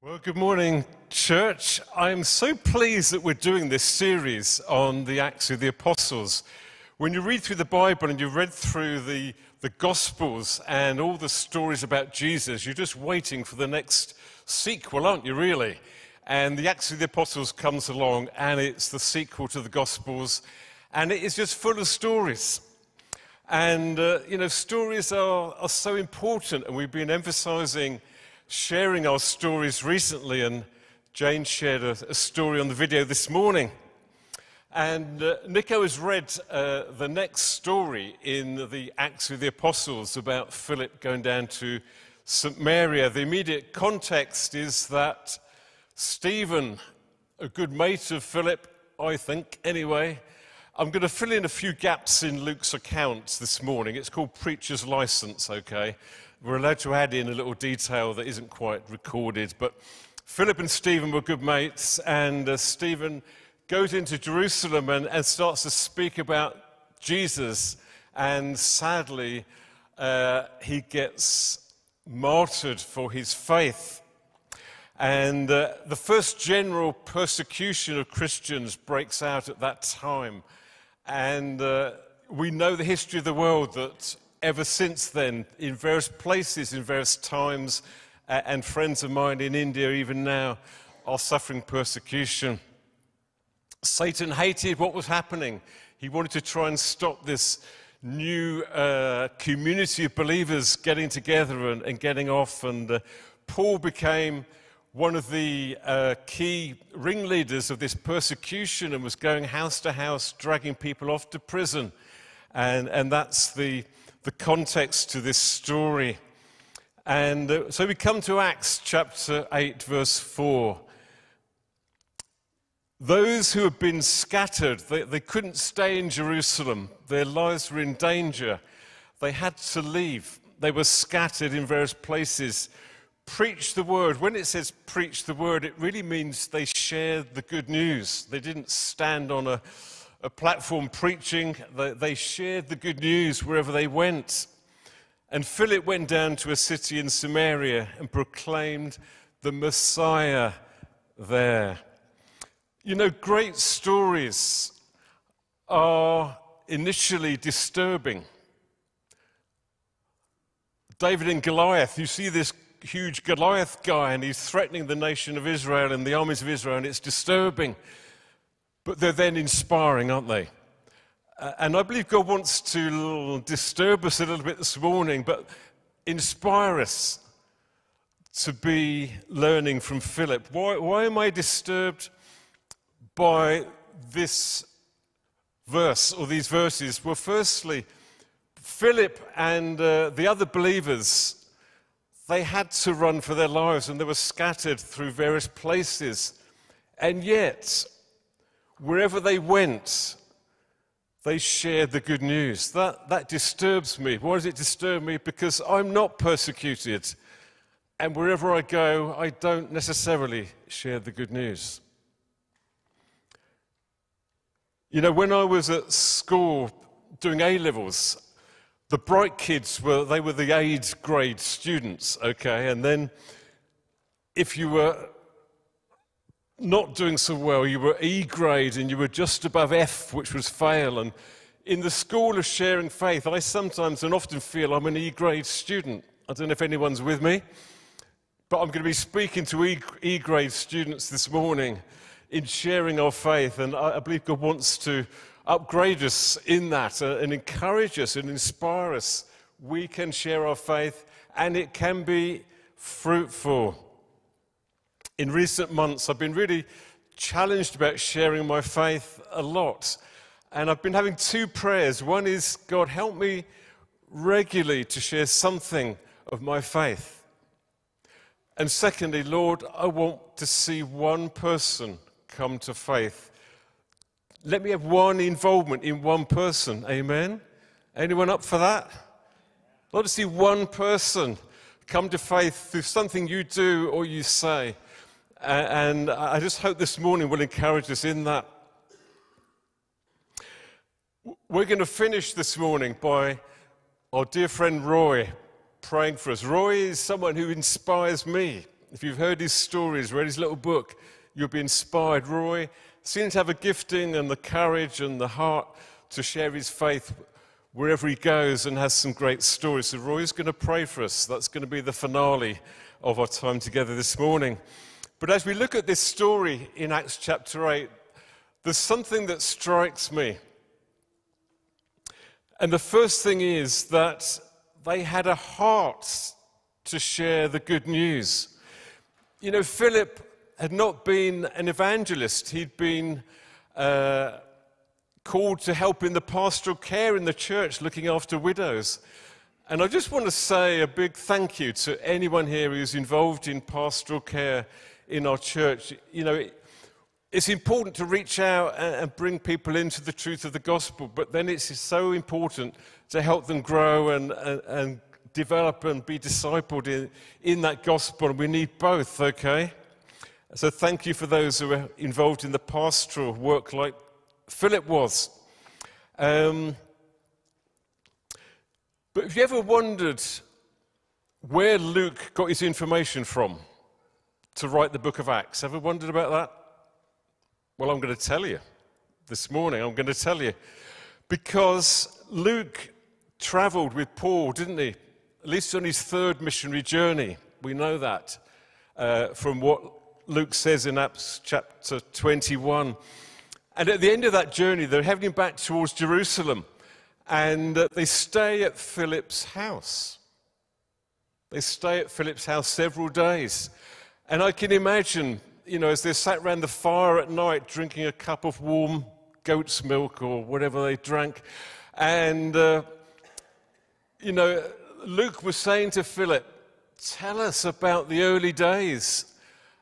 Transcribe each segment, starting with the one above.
Well, good morning, church. I'm so pleased that we're doing this series on the Acts of the Apostles. When you read through the Bible and you read through the, the Gospels and all the stories about Jesus, you're just waiting for the next sequel, aren't you, really? And the Acts of the Apostles comes along and it's the sequel to the Gospels, and it is just full of stories. And, uh, you know, stories are, are so important, and we've been emphasizing sharing our stories recently, and Jane shared a, a story on the video this morning. And uh, Nico has read uh, the next story in the Acts of the Apostles about Philip going down to Samaria. The immediate context is that Stephen, a good mate of Philip, I think, anyway, I'm going to fill in a few gaps in Luke's account this morning. It's called Preacher's License, okay? We're allowed to add in a little detail that isn't quite recorded. But Philip and Stephen were good mates, and uh, Stephen goes into Jerusalem and, and, starts to speak about Jesus. And sadly, uh, he gets martyred for his faith. And uh, the first general persecution of Christians breaks out at that time. And uh, we know the history of the world that ever since then, in various places, in various times, uh, and friends of mine in India, even now, are suffering persecution. Satan hated what was happening. He wanted to try and stop this new uh, community of believers getting together and, and getting off. And uh, Paul became one of the uh, key ringleaders of this persecution and was going house to house, dragging people off to prison. And, and that's the the context to this story. And uh, so we come to Acts chapter 8, verse 4. Those who had been scattered, they, they couldn't stay in Jerusalem. Their lives were in danger. They had to leave. They were scattered in various places. Preach the word. When it says preach the word, it really means they shared the good news. They didn't stand on a, a platform preaching. They, shared the good news wherever they went. And Philip went down to a city in Samaria and proclaimed the Messiah there. You know, great stories are initially disturbing. David and Goliath, you see this huge Goliath guy, and he's threatening the nation of Israel and the armies of Israel, and it's disturbing. But they're then inspiring, aren't they? And I believe God wants to disturb us a little bit this morning, but inspire us to be learning from Philip. Why, why am I disturbed by this verse or these verses? Well, firstly, Philip and uh, the other believers, they had to run for their lives and they were scattered through various places. And yet, wherever they went, they shared the good news. That, that disturbs me. Why does it disturb me? Because I'm not persecuted. And wherever I go, I don't necessarily share the good news. You know, when I was at school doing A levels, the bright kids were, they were the A grade students, okay? And then if you were not doing so well. You were E grade and you were just above F, which was fail. And in the school of sharing faith, I sometimes and often feel I'm an E grade student. I don't know if anyone's with me, but I'm going to be speaking to E, grade students this morning in sharing our faith. And I, I believe God wants to upgrade us in that uh, and encourage us and inspire us. We can share our faith and it can be fruitful in recent months, I've been really challenged about sharing my faith a lot. And I've been having two prayers. One is, God, help me regularly to share something of my faith. And secondly, Lord, I want to see one person come to faith. Let me have one involvement in one person. Amen? Anyone up for that? I'd like to see one person come to faith through something you do or you say. And I just hope this morning will encourage us in that. We're going to finish this morning by our dear friend Roy praying for us. Roy is someone who inspires me. If you've heard his stories, read his little book, you'll be inspired. Roy seems to have a gifting and the courage and the heart to share his faith wherever he goes and has some great stories. So, Roy's going to pray for us. That's going to be the finale of our time together this morning. But as we look at this story in Acts chapter 8, there's something that strikes me. And the first thing is that they had a heart to share the good news. You know, Philip had not been an evangelist, he'd been uh, called to help in the pastoral care in the church, looking after widows. And I just want to say a big thank you to anyone here who's involved in pastoral care in our church. You know, it's important to reach out and bring people into the truth of the gospel, but then it's so important to help them grow and, and, and develop and be discipled in, in that gospel. And we need both, okay? So thank you for those who are involved in the pastoral work like Philip was. Um, but have you ever wondered where Luke got his information from to write the book of Acts? Ever wondered about that? Well, I'm going to tell you this morning. I'm going to tell you. Because Luke traveled with Paul, didn't he? At least on his third missionary journey. We know that uh, from what Luke says in Acts chapter 21. And at the end of that journey, they're heading back towards Jerusalem. And uh, they stay at Philip's house. They stay at Philip's house several days. And I can imagine, you know, as they sat around the fire at night drinking a cup of warm goat's milk or whatever they drank. And, uh, you know, Luke was saying to Philip, Tell us about the early days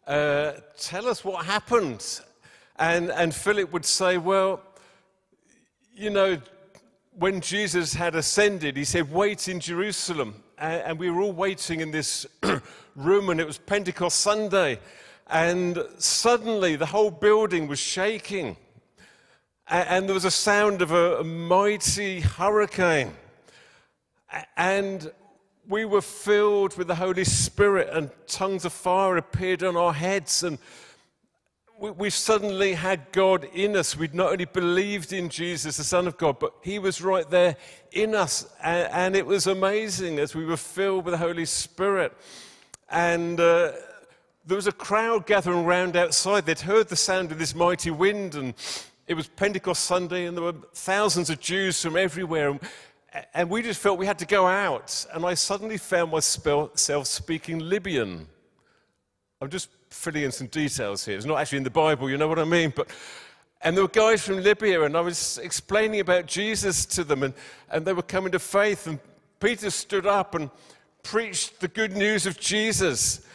uh, tell us what happened. And, and Philip would say, Well, you know, when Jesus had ascended, he said, Wait in Jerusalem. And, we were all waiting in this room, and it was Pentecost Sunday. And suddenly the whole building was shaking. And, there was a sound of a mighty hurricane. And we were filled with the Holy Spirit, and tongues of fire appeared on our heads, and we, suddenly had God in us. We'd not only believed in Jesus, the Son of God, but He was right there in us. And, and it was amazing as we were filled with the Holy Spirit. And uh, there was a crowd gathering around outside. They'd heard the sound of this mighty wind, and it was Pentecost Sunday, and there were thousands of Jews from everywhere and we just felt we had to go out. And I suddenly found myself speaking Libyan. I'm just filling in some details here. It's not actually in the Bible, you know what I mean? But, and there were guys from Libya, and I was explaining about Jesus to them, and, and they were coming to faith. And Peter stood up and preached the good news of Jesus.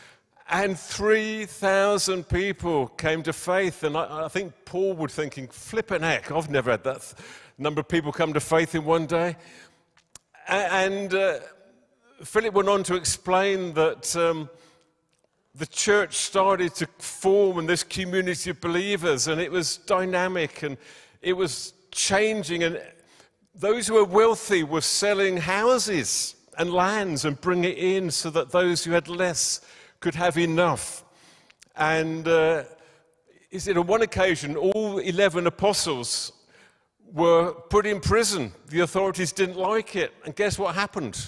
And 3,000 people came to faith. And I, I think Paul would thinking, flipping heck, I've never had that number of people come to faith in one day. And uh, Philip went on to explain that um, the church started to form and this community of believers, and it was dynamic and it was changing. And those who were wealthy were selling houses and lands and bringing it in so that those who had less could have enough. And uh, he said on one occasion, all 11 apostles were put in prison. The authorities didn't like it. And guess what happened?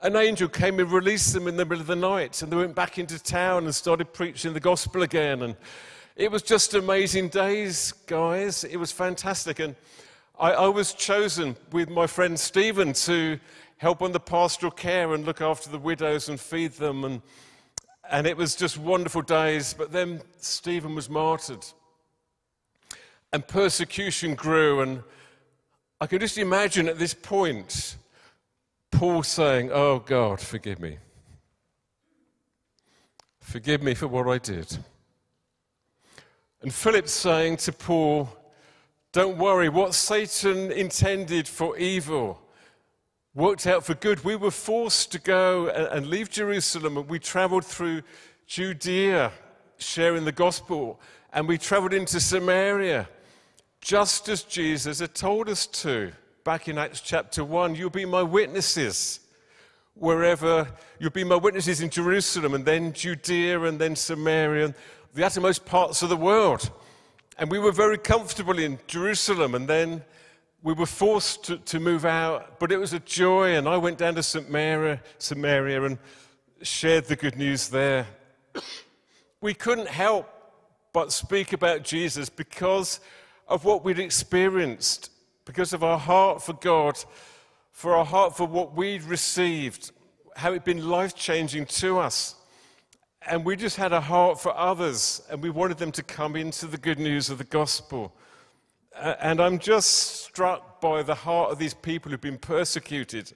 An angel came and released them in the middle of the night, and they went back into town and started preaching the gospel again. And it was just amazing days, guys. It was fantastic. And I, I was chosen with my friend Stephen to help on the pastoral care and look after the widows and feed them. And, and it was just wonderful days. But then Stephen was martyred and persecution grew. And I can just imagine at this point Paul saying, Oh God, forgive me. Forgive me for what I did. And Philip saying to Paul, Don't worry, what Satan intended for evil worked out for good. We were forced to go and leave Jerusalem, and we traveled through Judea, sharing the gospel, and we traveled into Samaria just as Jesus had told us to back in Acts chapter 1. You'll be my witnesses. wherever you'll be my witnesses in Jerusalem and then Judea and then Samaria and the uttermost parts of the world. And we were very comfortable in Jerusalem and then we were forced to, to move out, but it was a joy. And I went down to Samaria, Samaria and shared the good news there. we couldn't help but speak about Jesus because of what we'd experienced, because of our heart for God for our heart for what we'd received, how it'd been life changing to us. And we just had a heart for others, and we wanted them to come into the good news of the gospel. And I'm just struck by the heart of these people who've been persecuted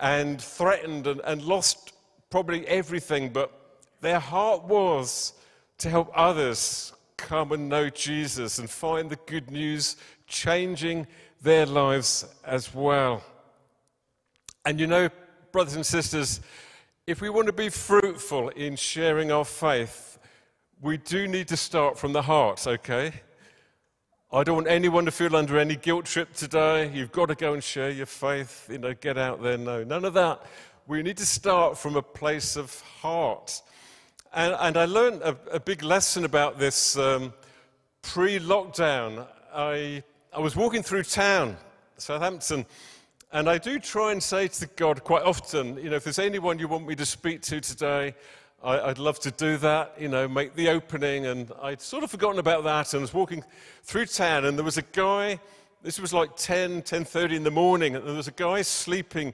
and threatened and, and lost probably everything, but their heart was to help others come and know Jesus and find the good news changing their lives as well. And you know, brothers and sisters, if we want to be fruitful in sharing our faith, we do need to start from the heart, okay? I don't want anyone to feel under any guilt trip today. You've got to go and share your faith, you know, get out there. No, none of that. We need to start from a place of heart. And, and I learned a, a, big lesson about this um, pre lockdown. I, I was walking through town, Southampton, and I do try and say to God quite often, you know, if there's anyone you want me to speak to today, I, would love to do that, you know, make the opening. And I'd sort of forgotten about that and was walking through town and there was a guy, this was like 10, 10.30 in the morning, and there was a guy sleeping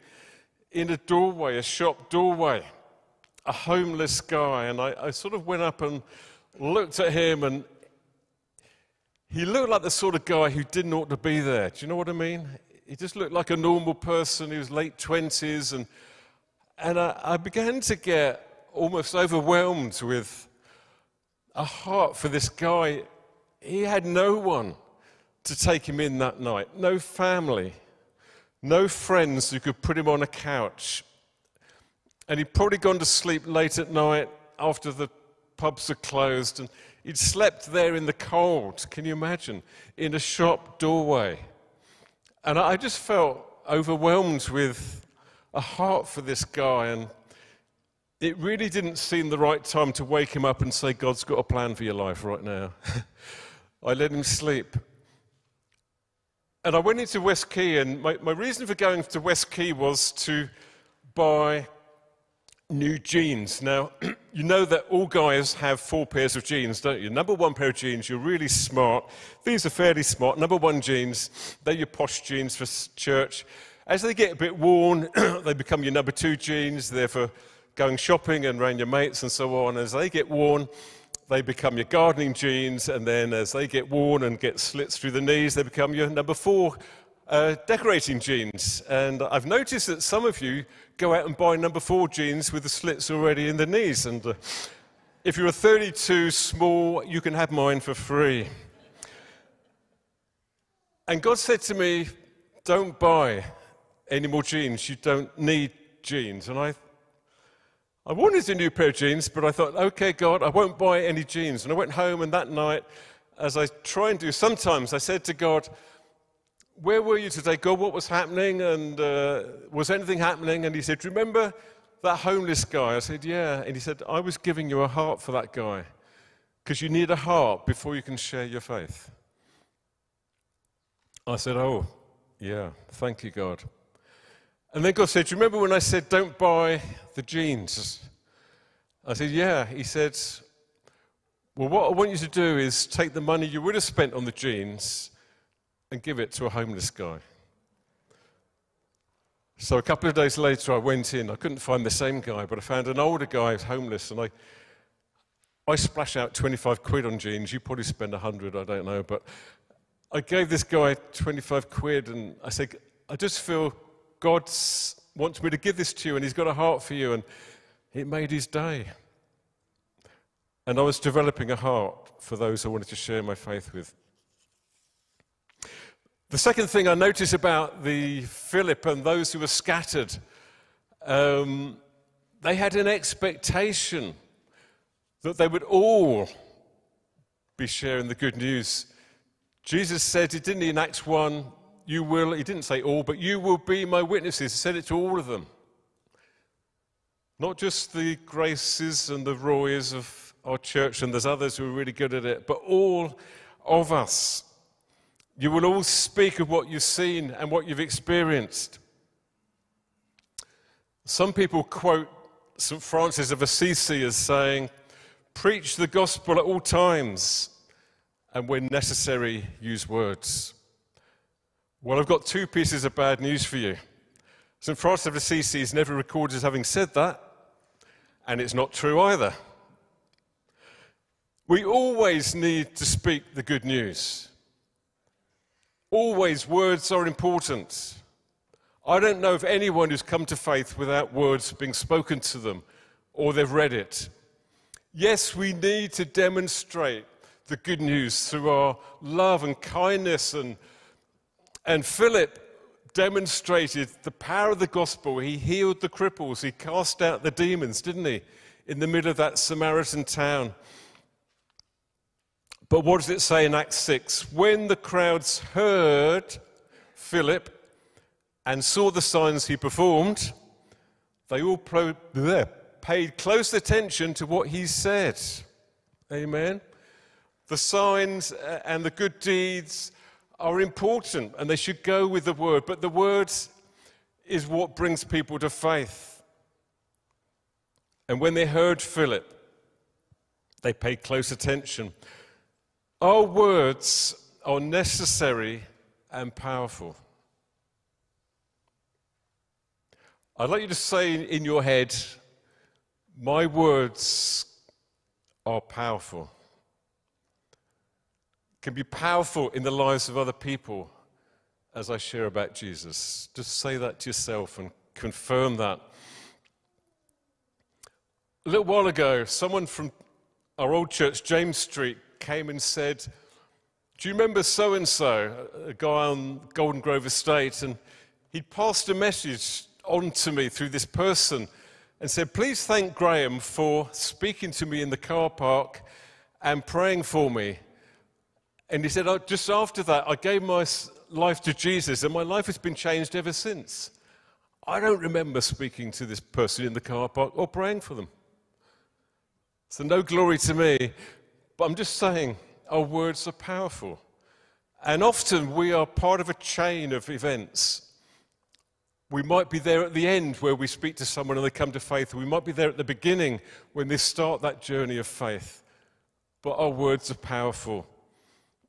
in a doorway, a shop doorway, a homeless guy. And I, I sort of went up and looked at him and he looked like the sort of guy who didn't ought to be there. Do you know what I mean? he just looked like a normal person. He was late 20s. And, and I, I began to get almost overwhelmed with a heart for this guy. He had no one to take him in that night, no family, no friends who could put him on a couch. And he'd probably gone to sleep late at night after the pubs had closed, and he'd slept there in the cold, can you imagine, in a shop doorway. And I just felt overwhelmed with a heart for this guy. And it really didn't seem the right time to wake him up and say, God's got a plan for your life right now. I let him sleep. And I went into West Quay, and my, my reason for going to West Quay was to buy new jeans. Now, you know that all guys have four pairs of jeans, don't you? Number one pair of jeans, you're really smart. These are fairly smart. Number one jeans, they're your posh jeans for church. As they get a bit worn, they become your number two jeans. They're for going shopping and around your mates and so on. As they get worn, they become your gardening jeans. And then as they get worn and get slits through the knees, they become your number four uh, decorating jeans. And I've noticed that some of you go out and buy number four jeans with the slits already in the knees. And uh, if you're a 32 small, you can have mine for free. And God said to me, Don't buy any more jeans. You don't need jeans. And I, I wanted a new pair of jeans, but I thought, okay, God, I won't buy any jeans. And I went home, and that night, as I try and do sometimes, I said to God, where were you today? God, what was happening? And uh, was anything happening? And he said, Remember that homeless guy? I said, Yeah. And he said, I was giving you a heart for that guy because you need a heart before you can share your faith. I said, Oh, yeah, thank you, God. And then God said, remember when I said, Don't buy the jeans? I said, Yeah. He said, Well, what I want you to do is take the money you would have spent on the jeans and give it to a homeless guy. So a couple of days later, I went in. I couldn't find the same guy, but I found an older guy who's homeless, and I, I splash out 25 quid on jeans. You probably spend 100, I don't know, but I gave this guy 25 quid, and I said, I just feel God wants me to give this to you, and He's got a heart for you, and it made his day. And I was developing a heart for those I wanted to share my faith with. The second thing I notice about the Philip and those who were scattered, um, they had an expectation that they would all be sharing the good news. Jesus said, he didn't in Acts 1, you will, he didn't say all, but you will be my witnesses. He said it to all of them. Not just the Graces and the Roys of our church, and there's others who are really good at it, but all of us. You will all speak of what you've seen and what you've experienced. Some people quote St. Francis of Assisi as saying, Preach the gospel at all times, and when necessary, use words. Well, I've got two pieces of bad news for you. St. Francis of Assisi is never recorded as having said that, and it's not true either. We always need to speak the good news. Always, words are important. I don't know of anyone who's come to faith without words being spoken to them or they've read it. Yes, we need to demonstrate the good news through our love and kindness. And, and Philip demonstrated the power of the gospel. He healed the cripples, he cast out the demons, didn't he, in the middle of that Samaritan town. But what does it say in Acts 6? When the crowds heard Philip and saw the signs he performed, they all pro- paid close attention to what he said. Amen. The signs uh, and the good deeds are important and they should go with the word, but the word is what brings people to faith. And when they heard Philip, they paid close attention. Our words are necessary and powerful. I'd like you to say in your head, My words are powerful. Can be powerful in the lives of other people as I share about Jesus. Just say that to yourself and confirm that. A little while ago, someone from our old church, James Street, came and said, Do you remember so and so, a guy on Golden Grove Estate? And he'd passed a message on to me through this person and said, Please thank Graham for speaking to me in the car park and praying for me. And he said, oh, Just after that, I gave my life to Jesus, and my life has been changed ever since. I don't remember speaking to this person in the car park or praying for them. So, no glory to me, but I'm just saying our words are powerful. And often we are part of a chain of events we might be there at the end where we speak to someone and they come to faith. We might be there at the beginning when they start that journey of faith. But our words are powerful.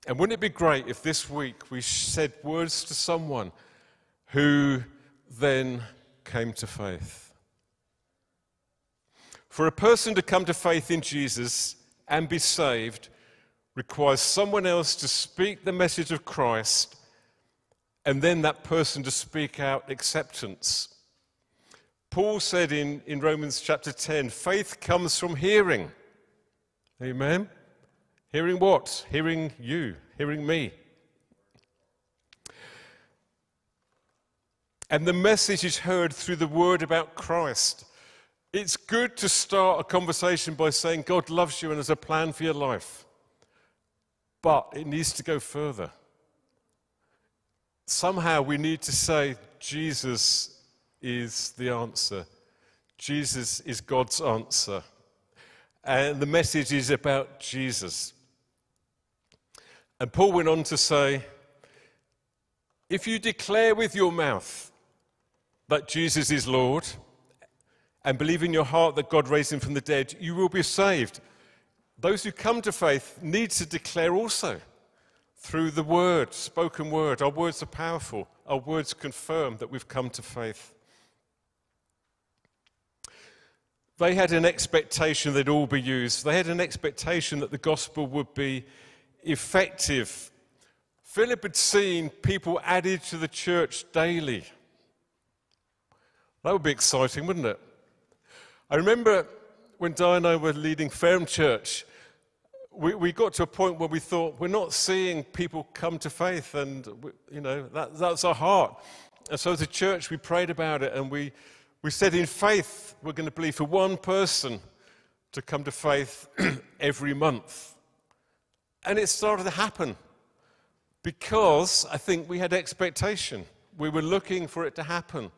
And wouldn't it be great if this week we said words to someone who then came to faith? For a person to come to faith in Jesus and be saved requires someone else to speak the message of Christ and then that person to speak out acceptance. Paul said in, in Romans chapter 10 faith comes from hearing. Amen? Hearing what? Hearing you, hearing me. And the message is heard through the word about Christ. It's good to start a conversation by saying God loves you and has a plan for your life. But it needs to go further somehow we need to say Jesus is the answer. Jesus is God's answer. And the message is about Jesus. And Paul went on to say, if you declare with your mouth that Jesus is Lord and believe in your heart that God raised him from the dead, you will be saved. Those who come to faith need to declare also through the word, spoken word. Our words are powerful. Our words confirm that we've come to faith. They had an expectation they'd all be used. They had an expectation that the gospel would be effective. Philip had seen people added to the church daily. That would be exciting, wouldn't it? I remember when Di and I were leading Fareham Church, we, we got to a point where we thought we're not seeing people come to faith, and we, you know that, that's our heart. And so, as a church, we prayed about it, and we we said in faith we're going to believe for one person to come to faith every month, and it started to happen because I think we had expectation. We were looking for it to happen.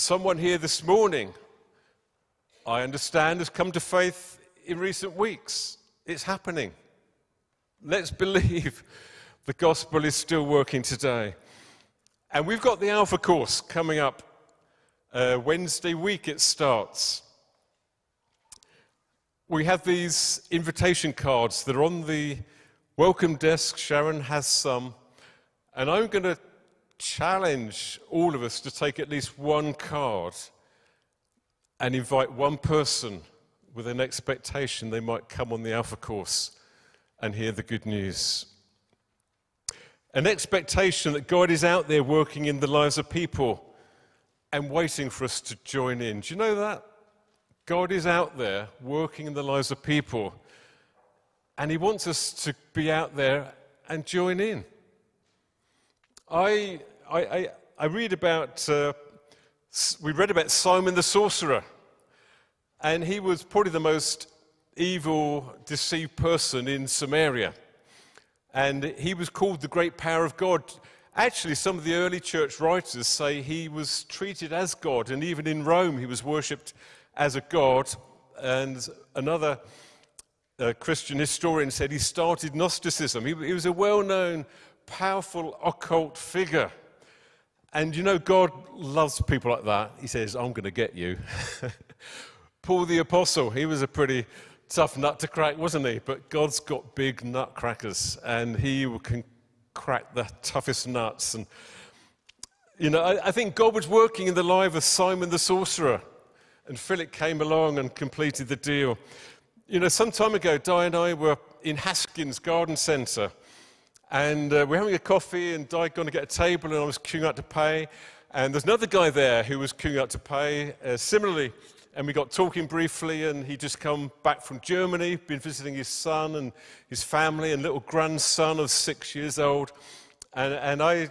Someone here this morning, I understand, has come to faith in recent weeks. It's happening. Let's believe the gospel is still working today. And we've got the Alpha course coming up uh, Wednesday week, it starts. We have these invitation cards that are on the welcome desk. Sharon has some. And I'm going to challenge all of us to take at least one card and invite one person with an expectation they might come on the Alpha course and hear the good news. An expectation that God is out there working in the lives of people and waiting for us to join in. Do you know that? God is out there working in the lives of people, and He wants us to be out there and join in. I, I, I, I read about, uh, we read about Simon the sorcerer, and he was probably the most evil, deceived person in Samaria. And he was called the great power of God. Actually, some of the early church writers say he was treated as God, and even in Rome, he was worshipped as a god. And another uh, Christian historian said he started Gnosticism. He, he was a well known, powerful occult figure. And you know, God loves people like that. He says, I'm going to get you. Paul the Apostle, he was a pretty tough nut to crack, wasn't he? But God's got big nutcrackers, and he can crack the toughest nuts. And, you know, I, I think God was working in the life of Simon the sorcerer, and Philip came along and completed the deal. You know, some time ago, Di and I were in Haskins Garden Centre, and uh, we're having a coffee, and Di going to get a table, and I was queuing up to pay. And there's another guy there who was queuing up to pay. Uh, similarly, and we got talking briefly, and he'd just come back from Germany, been visiting his son and his family and little grandson of six years old. And, and I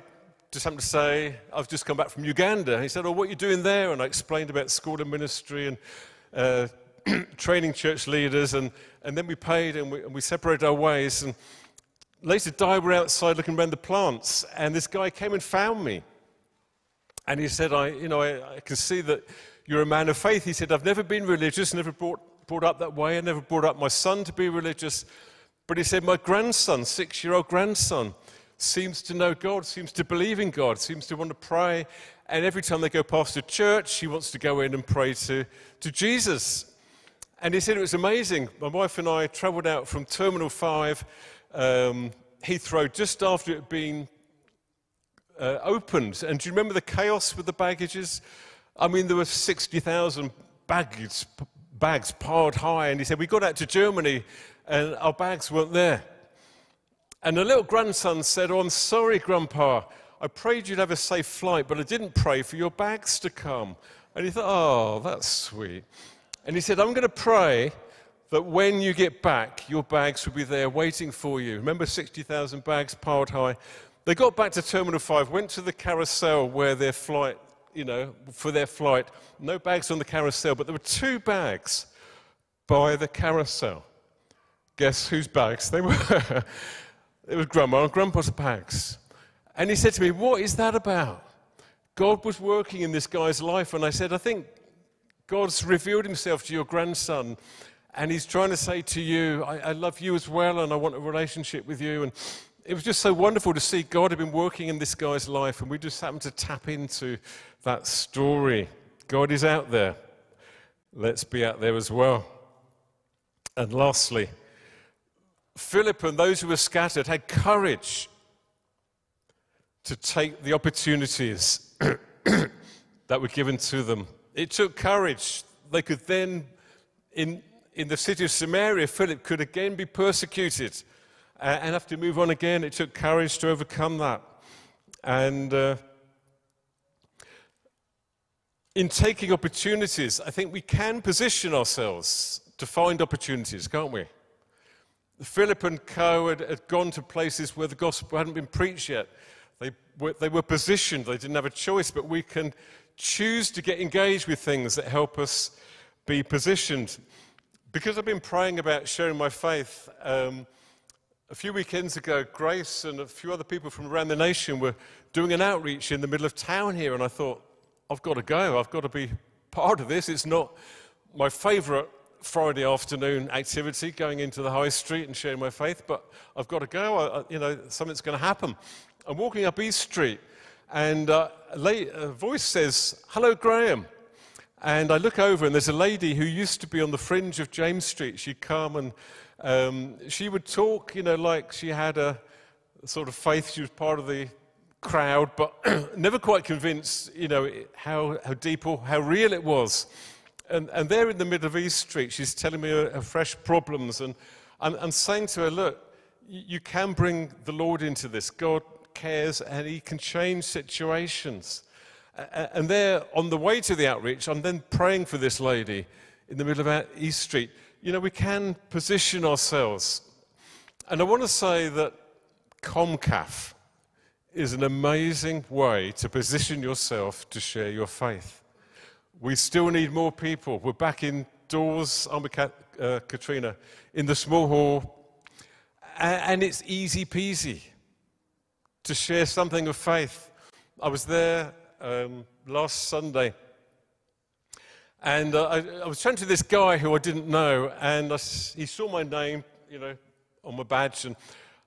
just happened to say, I've just come back from Uganda. And He said, Oh, what are you doing there? And I explained about school and ministry and uh, training church leaders. And, and then we paid and we, and we separated our ways. And later, Di were outside looking around the plants, and this guy came and found me. And he said, I, you know, I, I can see that you're a man of faith. He said, I've never been religious, never brought, brought up that way. I never brought up my son to be religious. But he said, My grandson, six year old grandson, seems to know God, seems to believe in God, seems to want to pray. And every time they go past a church, he wants to go in and pray to, to Jesus. And he said it was amazing. My wife and I traveled out from Terminal 5, um, Heathrow, just after it had been uh, opened. And do you remember the chaos with the baggages? I mean, there were 60,000 bags, bags piled high, and he said, We got out to Germany and our bags weren't there. And the little grandson said, Oh, I'm sorry, Grandpa. I prayed you'd have a safe flight, but I didn't pray for your bags to come. And he thought, Oh, that's sweet. And he said, I'm going to pray that when you get back, your bags will be there waiting for you. Remember 60,000 bags piled high? They got back to Terminal 5, went to the carousel where their flight you know, for their flight. No bags on the carousel, but there were two bags by the carousel. Guess whose bags they were? it was Grandma and Grandpa's bags. And he said to me, What is that about? God was working in this guy's life. And I said, I think God's revealed himself to your grandson. And he's trying to say to you, I, I love you as well, and I want a relationship with you. And it was just so wonderful to see God had been working in this guy's life, and we just happened to tap into that story. God is out there. Let's be out there as well. And lastly, Philip and those who were scattered had courage to take the opportunities that were given to them. It took courage. They could then, in, in the city of Samaria, Philip could again be persecuted uh, and have to move on again. It took courage to overcome that. And uh, in taking opportunities, I think we can position ourselves to find opportunities, can't we? Philip and Co. had, had, gone to places where the gospel hadn't been preached yet. They were, they were positioned, they didn't have a choice, but we can choose to get engaged with things that help us be positioned. Because I've been praying about sharing my faith, um, a few weekends ago, Grace and a few other people from around the nation were doing an outreach in the middle of town here, and I thought, I've got to go. I've got to be part of this. It's not my favourite Friday afternoon activity, going into the high street and sharing my faith, but I've got to go. I, you know, something's going to happen. I'm walking up East Street, and uh, a voice says, Hello, Graham. And I look over, and there's a lady who used to be on the fringe of James Street. She'd come and um, she would talk, you know, like she had a sort of faith. She was part of the crowd, but never quite convinced, you know, how, how deep or how real it was. And, and there in the middle of East Street, she's telling me her, her fresh problems. And I'm, I'm saying to her, look, you can bring the Lord into this. God cares and He can change situations. And there, on the way to the outreach, I'm then praying for this lady in the middle of East Street. You know, we can position ourselves. And I want to say that COMCAF is an amazing way to position yourself to share your faith. We still need more people. We're back indoors, aren't we, uh, Katrina, in the small hall. And it's easy peasy to share something of faith. I was there um, last Sunday. And uh, I, I, was chatting to this guy who I didn't know, and I, he saw my name, you know, on my badge, and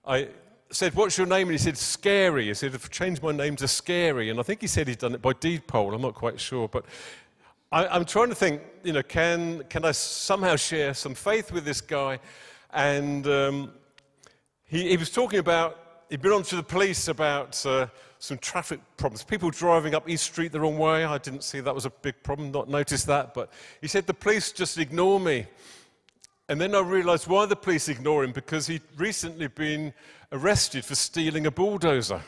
I said, "What's your name?" And he said, "Scary." He said, "I've changed my name to Scary," and I think he said he'd done it by deed poll. I'm not quite sure, but I, am trying to think, you know, can can I somehow share some faith with this guy? And um, he, he, was talking about he'd been on to the police about. Uh, some traffic problems. People driving up East Street the wrong way. I didn't see that was a big problem, not noticed that. But he said the police just ignore me. And then I realized why the police ignore him because he'd recently been arrested for stealing a bulldozer.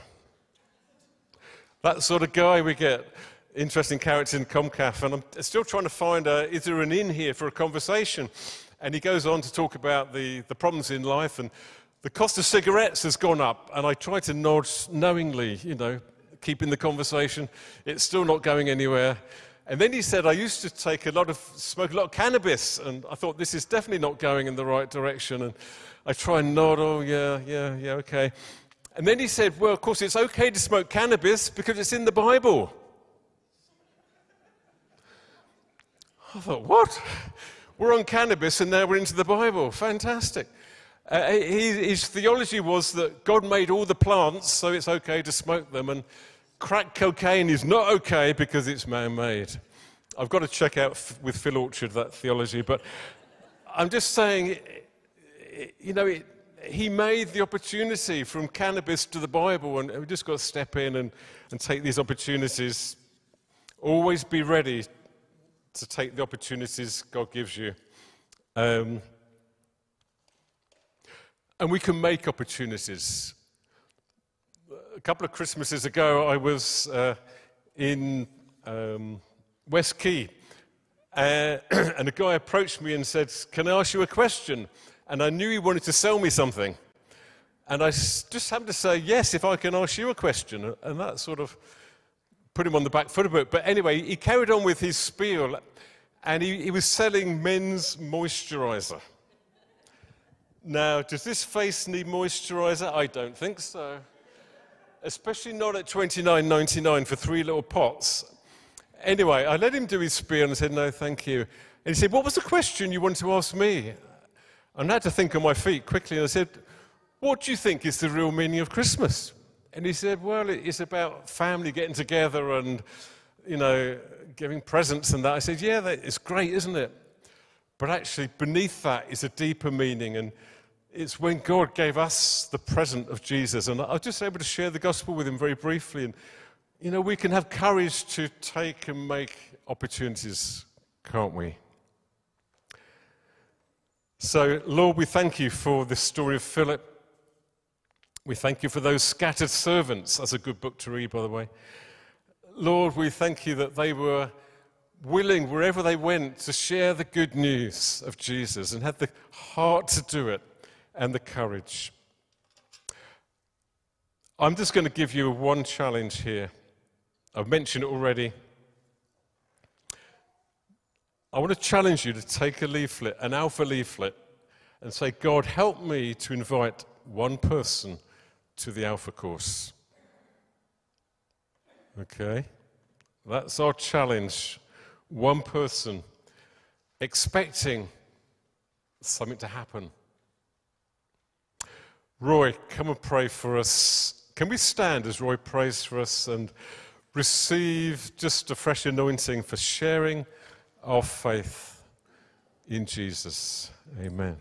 That sort of guy we get. Interesting character in COMCAF. And I'm still trying to find a, is there an in here for a conversation? And he goes on to talk about the, the problems in life and the cost of cigarettes has gone up, and I try to nod knowingly, you know, keeping the conversation. It's still not going anywhere. And then he said, I used to take a lot of, smoke a lot of cannabis, and I thought this is definitely not going in the right direction. And I try and nod, oh, yeah, yeah, yeah, okay. And then he said, Well, of course, it's okay to smoke cannabis because it's in the Bible. I thought, What? We're on cannabis and now we're into the Bible. Fantastic. Uh, his theology was that God made all the plants, so it's okay to smoke them, and crack cocaine is not okay because it's man made. I've got to check out with Phil Orchard that theology, but I'm just saying, you know, it, he made the opportunity from cannabis to the Bible, and we've just got to step in and, and take these opportunities. Always be ready to take the opportunities God gives you. Um, and we can make opportunities. A couple of Christmases ago, I was uh, in um, West Quay, uh, and a guy approached me and said, Can I ask you a question? And I knew he wanted to sell me something. And I just happened to say, Yes, if I can ask you a question. And that sort of put him on the back foot a bit. But anyway, he carried on with his spiel, and he, he was selling men's moisturizer. Now, does this face need moisturizer? I don't think so. Especially not at $29.99 for three little pots. Anyway, I let him do his spiel and I said, No, thank you. And he said, What was the question you wanted to ask me? And I had to think on my feet quickly and I said, What do you think is the real meaning of Christmas? And he said, Well, it's about family getting together and, you know, giving presents and that. I said, Yeah, that is great, isn't it? But actually, beneath that is a deeper meaning. And it's when God gave us the present of Jesus. And I was just able to share the gospel with him very briefly. And, you know, we can have courage to take and make opportunities, can't we? So, Lord, we thank you for this story of Philip. We thank you for those scattered servants. That's a good book to read, by the way. Lord, we thank you that they were willing, wherever they went, to share the good news of Jesus and had the heart to do it and the courage. I'm just going to give you one challenge here. I've mentioned it already. I want to challenge you to take a leaflet, an alpha leaflet, and say, God, help me to invite one person to the alpha course. Okay? That's our challenge. One person expecting something to happen. Roy, come and pray for us. Can we stand as Roy prays for us and receive just a fresh anointing for sharing our faith in Jesus? Amen.